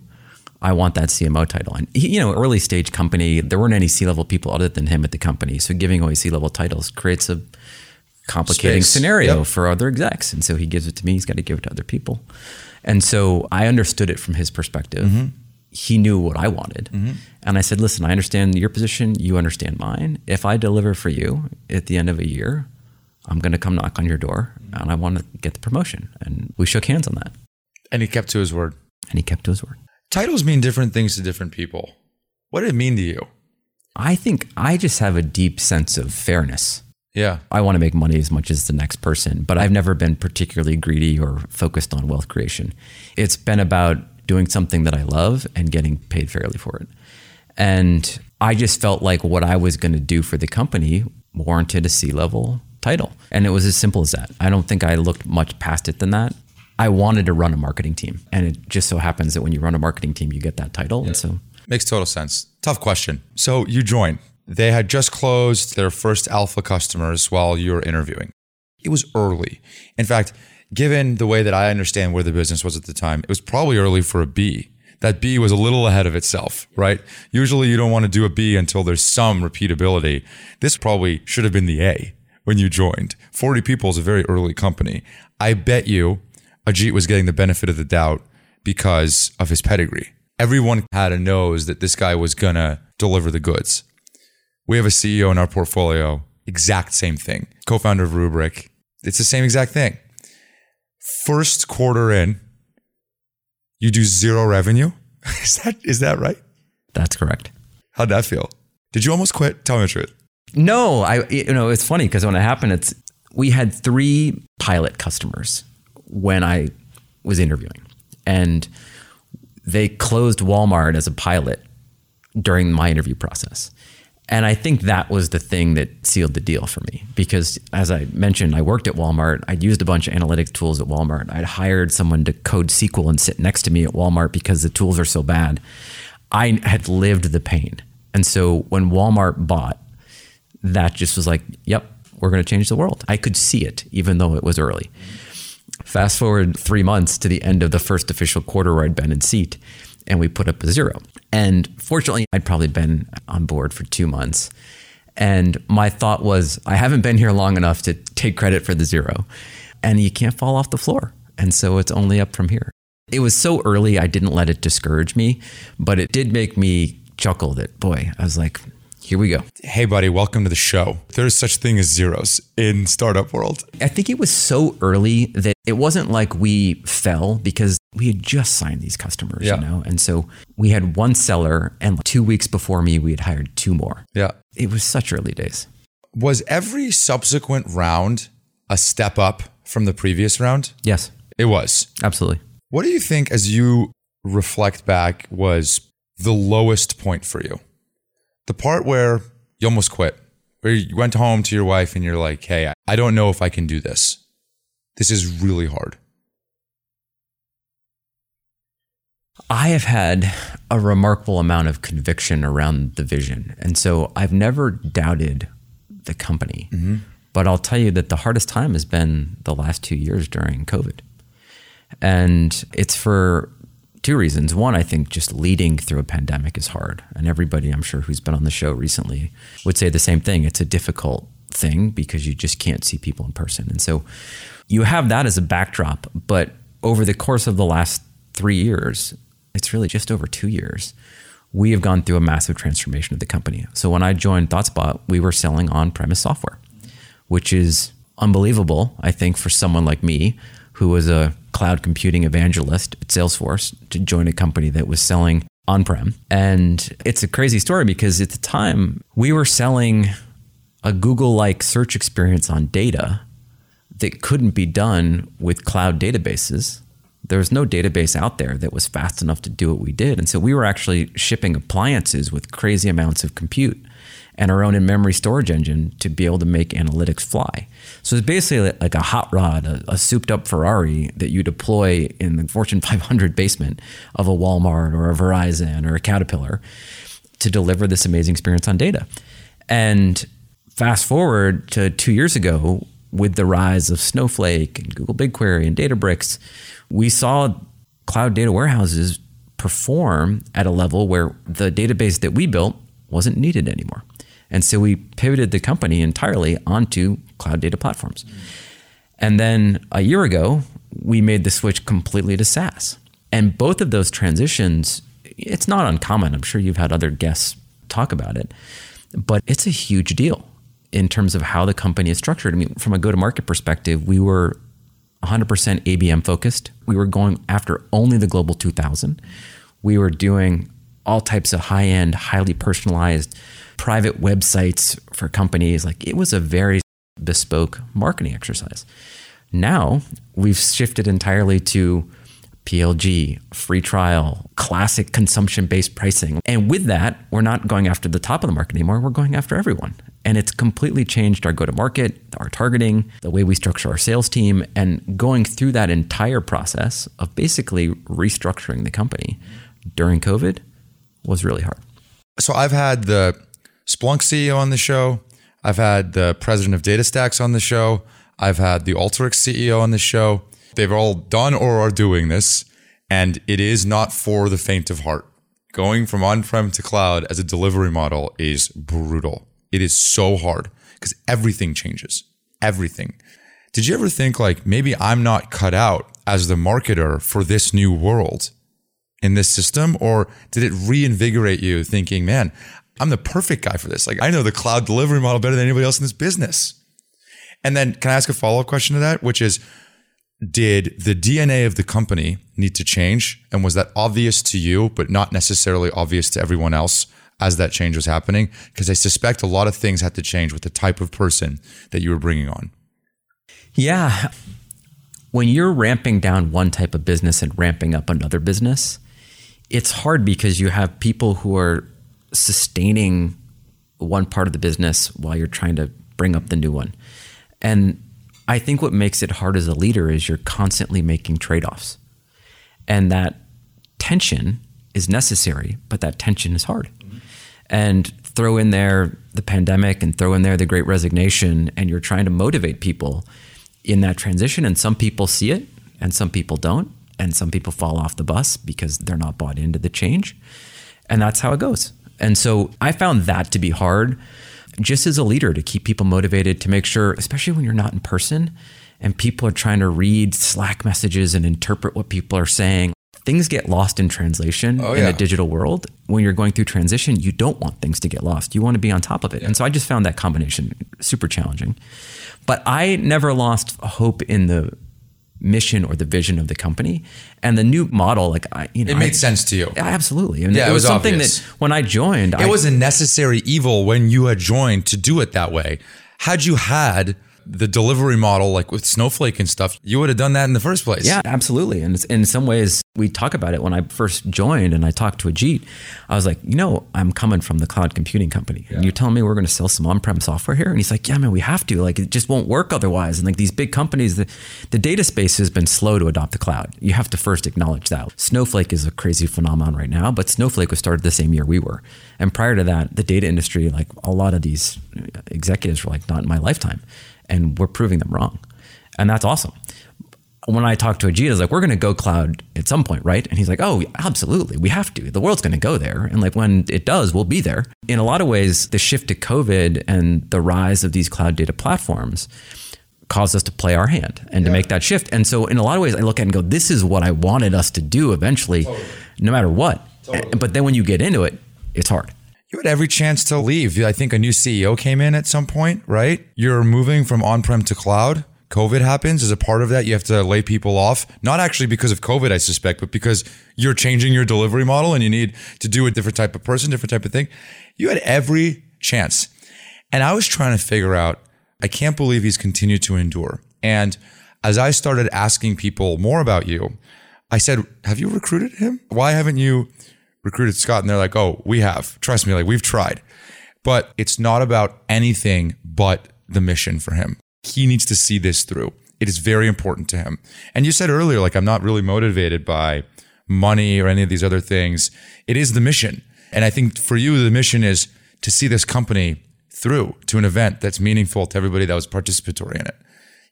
I want that CMO title. And, he, you know, early stage company, there weren't any C level people other than him at the company. So giving away C level titles creates a complicating Space. scenario Yep. for other execs. And so he gives it to me, he's got to give it to other people. And so I understood it from his perspective. Mm-hmm. He knew what I wanted. And I said, listen, I understand your position, you understand mine. If I deliver for you at the end of a year, I'm going to come knock on your door and I want to get the promotion. And we shook hands on that. And he kept to his word. And he kept to his word. Titles mean different things to different people. What did it mean to you? I think I just have a deep sense of fairness. Yeah. I want to make money as much as the next person, but I've never been particularly greedy or focused on wealth creation. It's been about doing something that I love and getting paid fairly for it. And I just felt like what I was going to do for the company warranted a C level title. And it was as simple as that. I don't think I looked much past it than that. I wanted to run a marketing team. And it just so happens that when you run a marketing team, you get that title. And so Makes total sense. Tough question. So you joined. They had just closed their first alpha customers while you were interviewing. It was early. In fact, given the way that I understand where the business was at the time, it was probably early for a B. That B was a little ahead of itself, right? Usually you don't want to do a B until there's some repeatability. This probably should have been the A when you joined. 40 people is a very early company. I bet you Ajeet was getting the benefit of the doubt because of his pedigree. Everyone had a nose that this guy was gonna deliver the goods. We have a CEO in our portfolio, exact same thing. Co-founder of Rubrik. It's the same exact thing. First quarter in, you do zero revenue. Is that is that right? that's correct. How'd that feel? Did you almost quit? Tell me the truth. No, I you know it's funny because when it happened, it's we had three pilot customers when I was interviewing, and they closed Walmart as a pilot during my interview process. And I think that was the thing that sealed the deal for me because, as I mentioned, I worked at Walmart. I'd used a bunch of analytics tools at Walmart. I'd hired someone to code SQL and sit next to me at Walmart because the tools are so bad. I had lived the pain. And so when Walmart bought, that just was like, yep, we're going to change the world. I could see it, even though it was early. Fast forward three months to the end of the first official quarter where I'd been in seat, and we put up a zero. And fortunately, I'd probably been on board for two months. And my thought was, I haven't been here long enough to take credit for the zero. And you can't fall off the floor. And so it's only up from here. It was so early, I didn't let it discourage me, but it did make me chuckle that, boy, I was like, here we go. Hey, buddy, welcome to the show. There's such thing as zeros in startup world. I think it was so early that it wasn't like we fell because we had just signed these customers, Yeah. you know? And so we had one seller, and two weeks before me, we had hired two more. Yeah. It was such early days. Was every subsequent round a step up from the previous round? Yes, It was. absolutely. What do you think, as you reflect back, was the lowest point for you? The part where you almost quit, where you went home to your wife and you're like, hey, I don't know if I can do this. This is really hard. I have had a remarkable amount of conviction around the vision. And so I've never doubted the company. Mm-hmm. But I'll tell you that the hardest time has been the last two years during COVID. And it's for two reasons. One, I think just leading through a pandemic is hard. And everybody, I'm sure, who's been on the show recently would say the same thing. It's a difficult thing because you just can't see people in person. And so you have that as a backdrop. But over the course of the last three years, it's really just over two years, we have gone through a massive transformation of the company. So when I joined ThoughtSpot, we were selling on premise software, which is unbelievable, I think, for someone like me who was a cloud computing evangelist at Salesforce to join a company that was selling on prem. And it's a crazy story because at the time we were selling a Google like search experience on data that couldn't be done with cloud databases. There was no database out there that was fast enough to do what we did. And so we were actually shipping appliances with crazy amounts of compute and our own in memory storage engine to be able to make analytics fly. So it's basically like a hot rod, a, a souped up Ferrari that you deploy in the Fortune 500 basement of a Walmart or a Verizon or a Caterpillar to deliver this amazing experience on data. And fast forward to two years ago, with the rise of Snowflake and Google BigQuery and Databricks, we saw cloud data warehouses perform at a level where the database that we built wasn't needed anymore. And so we pivoted the company entirely onto cloud data platforms. And then a year ago, we made the switch completely to SaaS. And both of those transitions, it's not uncommon. I'm sure you've had other guests talk about it, but it's a huge deal in terms of how the company is structured. I mean, from a go to market perspective, we were 100% ABM focused. We were going after only the Global 2000. We were doing all types of high end, highly personalized private websites for companies. Like it was a very bespoke marketing exercise. Now we've shifted entirely to PLG, free trial, classic consumption based pricing. And with that, we're not going after the top of the market anymore. We're going after everyone. And it's completely changed our go to market, our targeting, the way we structure our sales team, and going through that entire process of basically restructuring the company during COVID was really hard. So I've had the Splunk CEO on the show. I've had the president of DataStax on the show. I've had the Alteryx CEO on the show. They've all done or are doing this, and it is not for the faint of heart. Going from on prem to cloud as a delivery model is brutal. It is so hard because everything changes. Everything. Did you ever think, like, maybe I'm not cut out as the marketer for this new world in this system? Or did it reinvigorate you thinking, man, I'm the perfect guy for this? Like, I know the cloud delivery model better than anybody else in this business. And then, can I ask a follow up question to that, which is, did the DNA of the company need to change? And was that obvious to you, but not necessarily obvious to everyone else as that change was happening? Because I suspect a lot of things had to change with the type of person that you were bringing on. Yeah. When you're ramping down one type of business and ramping up another business, it's hard because you have people who are sustaining one part of the business while you're trying to bring up the new one. And I think what makes it hard as a leader is you're constantly making trade offs. And that tension is necessary, but that tension is hard. Mm-hmm. And throw in there the pandemic and throw in there the great resignation, and you're trying to motivate people in that transition. And some people see it and some people don't. And some people fall off the bus because they're not bought into the change. And that's how it goes. And so I found that to be hard just as a leader to keep people motivated to make sure, especially when you're not in person and people are trying to read Slack messages and interpret what people are saying. Things get lost in translation oh, in a digital world. When you're going through transition, you don't want things to get lost. You want to be on top of it. Yeah. And so I just found that combination super challenging. But I never lost hope in the mission or the vision of the company. And the new model like I you know it made I, sense to you. Absolutely. And yeah, it, it was, was something obvious. that when I joined it I, was a necessary evil when you had joined to do it that way. Had you had the delivery model, like with Snowflake and stuff, you would have done that in the first place. Yeah, absolutely. And in some ways, we talk about it when I first joined and I talked to Ajeet. I was like, you know, I'm coming from the cloud computing company. Yeah. And you're telling me we're going to sell some on prem software here? And he's like, yeah, man, we have to. Like, it just won't work otherwise. And like these big companies, the, the data space has been slow to adopt the cloud. You have to first acknowledge that. Snowflake is a crazy phenomenon right now, but Snowflake was started the same year we were. And prior to that, the data industry, like a lot of these executives were like, not in my lifetime and we're proving them wrong. And that's awesome. When I talked to Ajeet, I was like, we're going to go cloud at some point, right? And he's like, oh, absolutely. We have to. The world's going to go there. And like when it does, we'll be there. In a lot of ways, the shift to COVID and the rise of these cloud data platforms caused us to play our hand and yeah. to make that shift. And so, in a lot of ways, I look at it and go, this is what I wanted us to do eventually, totally. no matter what. Totally. But then when you get into it, it's hard you had every chance to leave. I think a new CEO came in at some point, right? You're moving from on prem to cloud. COVID happens as a part of that. You have to lay people off, not actually because of COVID, I suspect, but because you're changing your delivery model and you need to do a different type of person, different type of thing. You had every chance. And I was trying to figure out, I can't believe he's continued to endure. And as I started asking people more about you, I said, Have you recruited him? Why haven't you recruited Scott and they're like, oh, we have. Trust me, like we've tried. But it's not about anything but the mission for him. He needs to see this through. It is very important to him. And you said earlier, like, I'm not really motivated by money or any of these other things. It is the mission. And I think for you, the mission is to see this company through to an event that's meaningful to everybody that was participatory in it.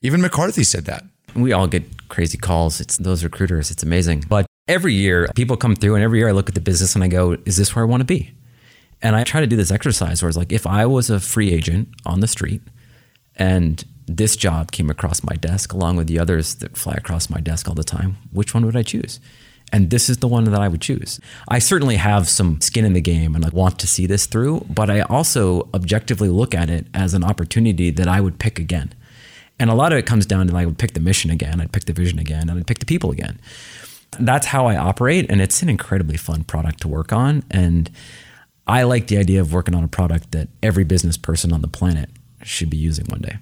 Even McCarthy said that. We all get crazy calls. It's those recruiters. It's amazing. But every year people come through and every year I look at the business and I go, is this where I want to be? And I try to do this exercise where it's like, if I was a free agent on the street and this job came across my desk along with the others that fly across my desk all the time, which one would I choose? And this is the one that I would choose. I certainly have some skin in the game and I want to see this through, but I also objectively look at it as an opportunity that I would pick again. And a lot of it comes down to I would pick the mission again, I'd pick the vision again, and I'd pick the people again that's how I operate. And it's an incredibly fun product to work on. And I like the idea of working on a product that every business person on the planet should be using one day.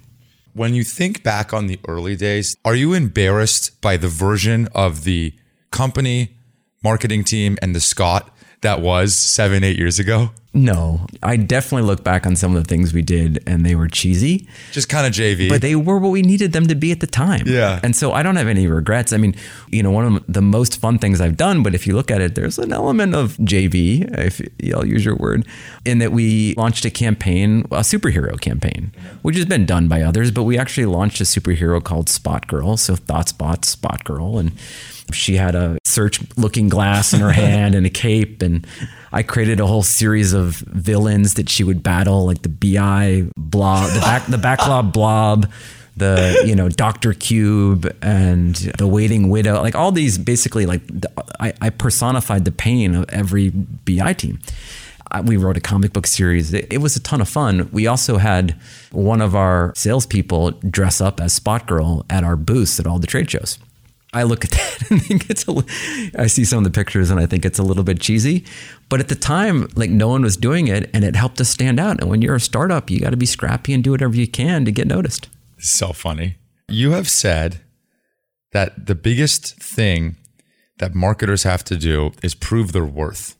When you think back on the early days, are you embarrassed by the version of the company, marketing team, and the Scott that was seven, eight years ago? No, I definitely look back on some of the things we did and they were cheesy. Just kind of JV. But they were what we needed them to be at the time. Yeah. And so I don't have any regrets. I mean, you know, one of the most fun things I've done, but if you look at it, there's an element of JV, if I'll use your word, in that we launched a campaign, a superhero campaign, which has been done by others, but we actually launched a superhero called Spot Girl. So Thought Spot, Spot Girl. And she had a search looking glass in her hand and a cape. And I created a whole series of villains that she would battle, like the BI blob, the back, the backlog blob, the you know Doctor Cube and the Waiting Widow, like all these basically like I, I personified the pain of every BI team. We wrote a comic book series. It, it was a ton of fun. We also had one of our salespeople dress up as Spot Girl at our booths at all the trade shows. I look at that and think it's a, I see some of the pictures and I think it's a little bit cheesy. But at the time, like no one was doing it and it helped us stand out. And when you're a startup, you got to be scrappy and do whatever you can to get noticed. So funny. You have said that the biggest thing that marketers have to do is prove their worth.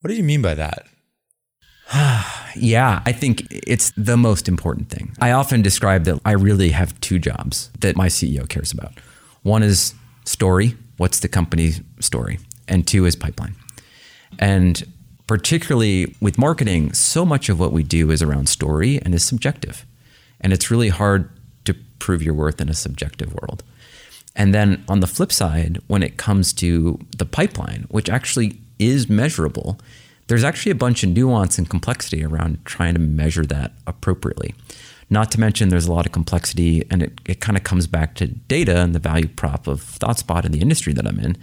What do you mean by that? Yeah, I think it's the most important thing. I often describe that I really have two jobs that my CEO cares about. One is story, what's the company's story? And two is pipeline. And particularly with marketing, so much of what we do is around story and is subjective. And it's really hard to prove your worth in a subjective world. And then on the flip side, when it comes to the pipeline, which actually is measurable, there's actually a bunch of nuance and complexity around trying to measure that appropriately. Not to mention, there's a lot of complexity, and it, it kind of comes back to data and the value prop of ThoughtSpot in the industry that I'm in.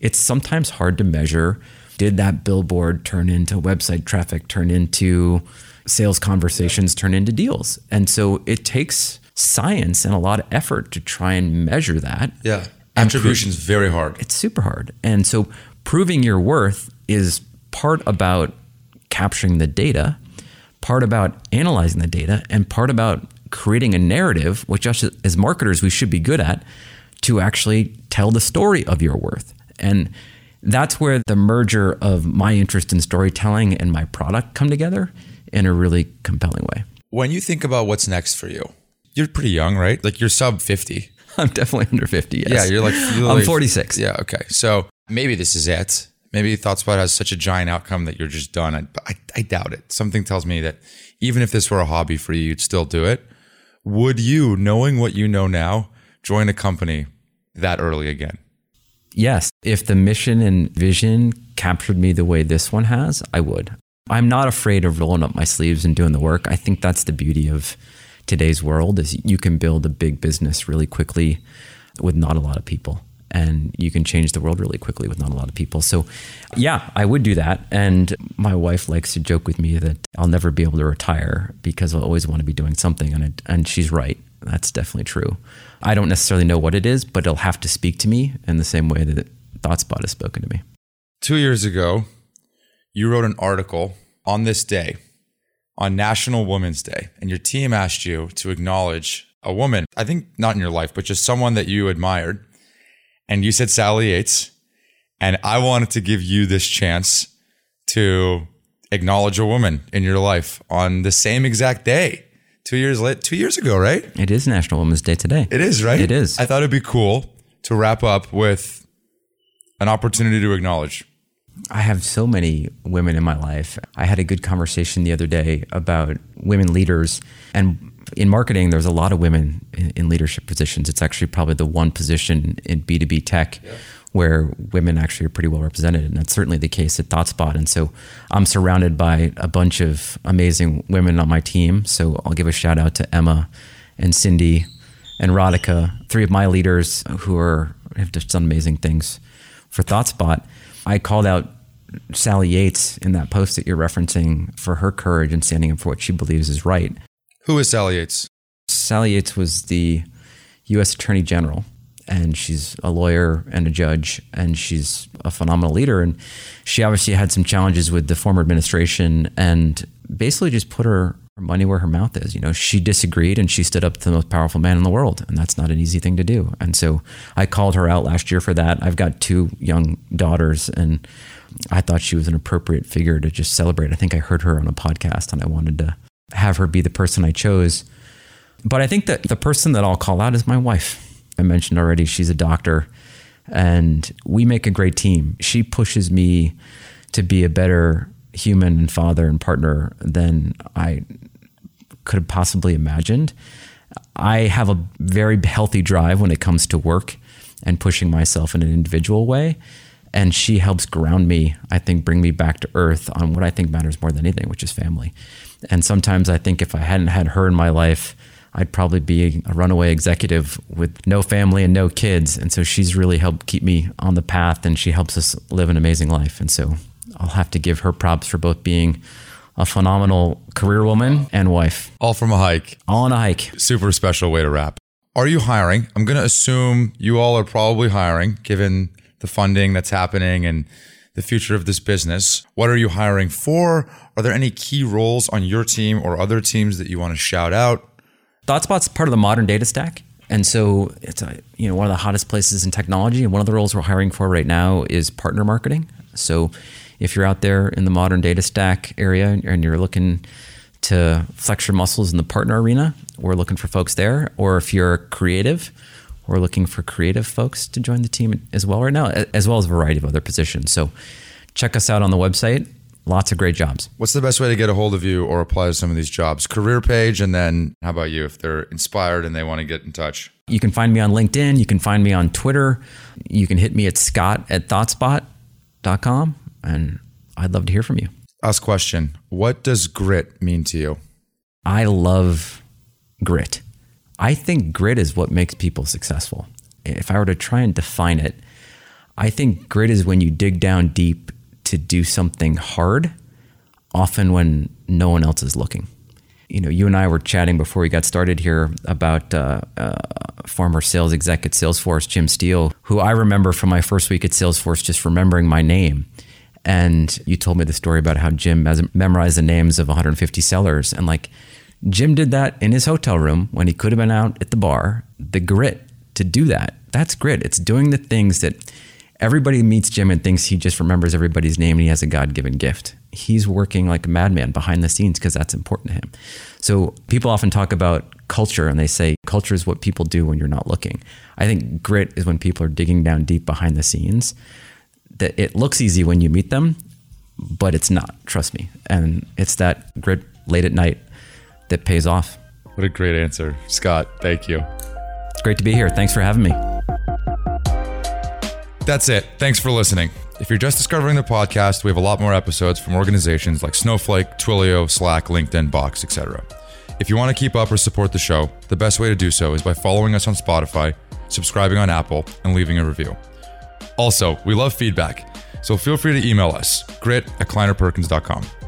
It's sometimes hard to measure did that billboard turn into website traffic, turn into sales conversations, turn into deals? And so it takes science and a lot of effort to try and measure that. Yeah. Attribution is very hard. It's super hard. And so proving your worth is part about capturing the data, part about analyzing the data, and part about creating a narrative, which us as marketers we should be good at, to actually tell the story of your worth. And that's where the merger of my interest in storytelling and my product come together in a really compelling way. When you think about what's next for you, you're pretty young, right? Like you're sub 50. I'm definitely under 50. Yes. Yeah, you're like you're I'm like- 46. Yeah, okay. So maybe this is it. Maybe ThoughtSpot has such a giant outcome that you're just done. I, I, I doubt it. Something tells me that even if this were a hobby for you, you'd still do it. Would you, knowing what you know now, join a company that early again? Yes, if the mission and vision captured me the way this one has, I would. I'm not afraid of rolling up my sleeves and doing the work. I think that's the beauty of today's world is you can build a big business really quickly with not a lot of people and you can change the world really quickly with not a lot of people. So yeah, I would do that and my wife likes to joke with me that I'll never be able to retire because I'll always want to be doing something and and she's right. That's definitely true. I don't necessarily know what it is, but it'll have to speak to me in the same way that ThoughtSpot has spoken to me. Two years ago, you wrote an article on this day, on National Women's Day, and your team asked you to acknowledge a woman, I think not in your life, but just someone that you admired. And you said Sally Yates. And I wanted to give you this chance to acknowledge a woman in your life on the same exact day. Two years late, two years ago, right? It is National Women's Day today. It is, right? It is. I thought it'd be cool to wrap up with an opportunity to acknowledge. I have so many women in my life. I had a good conversation the other day about women leaders. And in marketing, there's a lot of women in, in leadership positions. It's actually probably the one position in B2B tech where women actually are pretty well represented. And that's certainly the case at ThoughtSpot. And so I'm surrounded by a bunch of amazing women on my team. So I'll give a shout out to Emma and Cindy and Radhika, three of my leaders who are have just done amazing things for ThoughtSpot. I called out Sally Yates in that post that you're referencing for her courage and standing up for what she believes is right. Who is Sally Yates? Sally Yates was the U.S. Attorney General, and she's a lawyer and a judge, and she's a phenomenal leader. And she obviously had some challenges with the former administration, and basically just put her her money where her mouth is. You know, she disagreed, and she stood up to the most powerful man in the world, and that's not an easy thing to do. And so I called her out last year for that. I've got two young daughters, and I thought she was an appropriate figure to just celebrate. I think I heard her on a podcast, and I wanted to have her be the person I chose. But I think that the person that I'll call out is my wife. I mentioned already, she's a doctor, and we make a great team. She pushes me to be a better human and father and partner than I could have possibly imagined. I have a very healthy drive when it comes to work and pushing myself in an individual way. And she helps ground me, I think, bring me back to earth on what I think matters more than anything, which is family. And sometimes I think if I hadn't had her in my life, I'd probably be a runaway executive with no family and no kids. And so she's really helped keep me on the path and she helps us live an amazing life. And so I'll have to give her props for both being a phenomenal career woman and wife. All from a hike. All on a hike. Super special way to wrap. Are you hiring? I'm going to assume you all are probably hiring given the funding that's happening and the future of this business. What are you hiring for? Are there any key roles on your team or other teams that you want to shout out? ThoughtSpot's part of the modern data stack. And so it's a, you know one of the hottest places in technology. And one of the roles we're hiring for right now is partner marketing. So If you're out there in the modern data stack area and you're looking to flex your muscles in the partner arena, we're looking for folks there. Or if you're creative, we're looking for creative folks to join the team as well right now, as well as a variety of other positions. So check us out on the website. Lots of great jobs. What's the best way to get a hold of you or apply to some of these jobs? Career page, and then how about you if they're inspired and they want to get in touch? You can find me on LinkedIn. You can find me on Twitter. You can hit me at scott at thoughtspot.com. And I'd love to hear from you. Last question What does grit mean to you? I love grit. I think grit is what makes people successful. If I were to try and define it, I think grit is when you dig down deep to do something hard, often when no one else is looking. You know, you and I were chatting before we got started here about uh, uh, former sales exec at Salesforce, Jim Steele, who I remember from my first week at Salesforce just remembering my name. And you told me the story about how Jim memorized the names of 150 sellers. And like, Jim did that in his hotel room when he could have been out at the bar. The grit to do that, that's grit. It's doing the things that everybody meets Jim and thinks he just remembers everybody's name and he has a God given gift. He's working like a madman behind the scenes because that's important to him. So people often talk about culture and they say culture is what people do when you're not looking. I think grit is when people are digging down deep behind the scenes. That it looks easy when you meet them, but it's not, trust me. And it's that grit late at night that pays off. What a great answer. Scott, thank you. It's great to be here. Thanks for having me. That's it. Thanks for listening. If you're just discovering the podcast, we have a lot more episodes from organizations like Snowflake, Twilio, Slack, LinkedIn, Box, etc. If you want to keep up or support the show, the best way to do so is by following us on Spotify, subscribing on Apple, and leaving a review. Also, we love feedback, so feel free to email us, grit at kleinerperkins.com.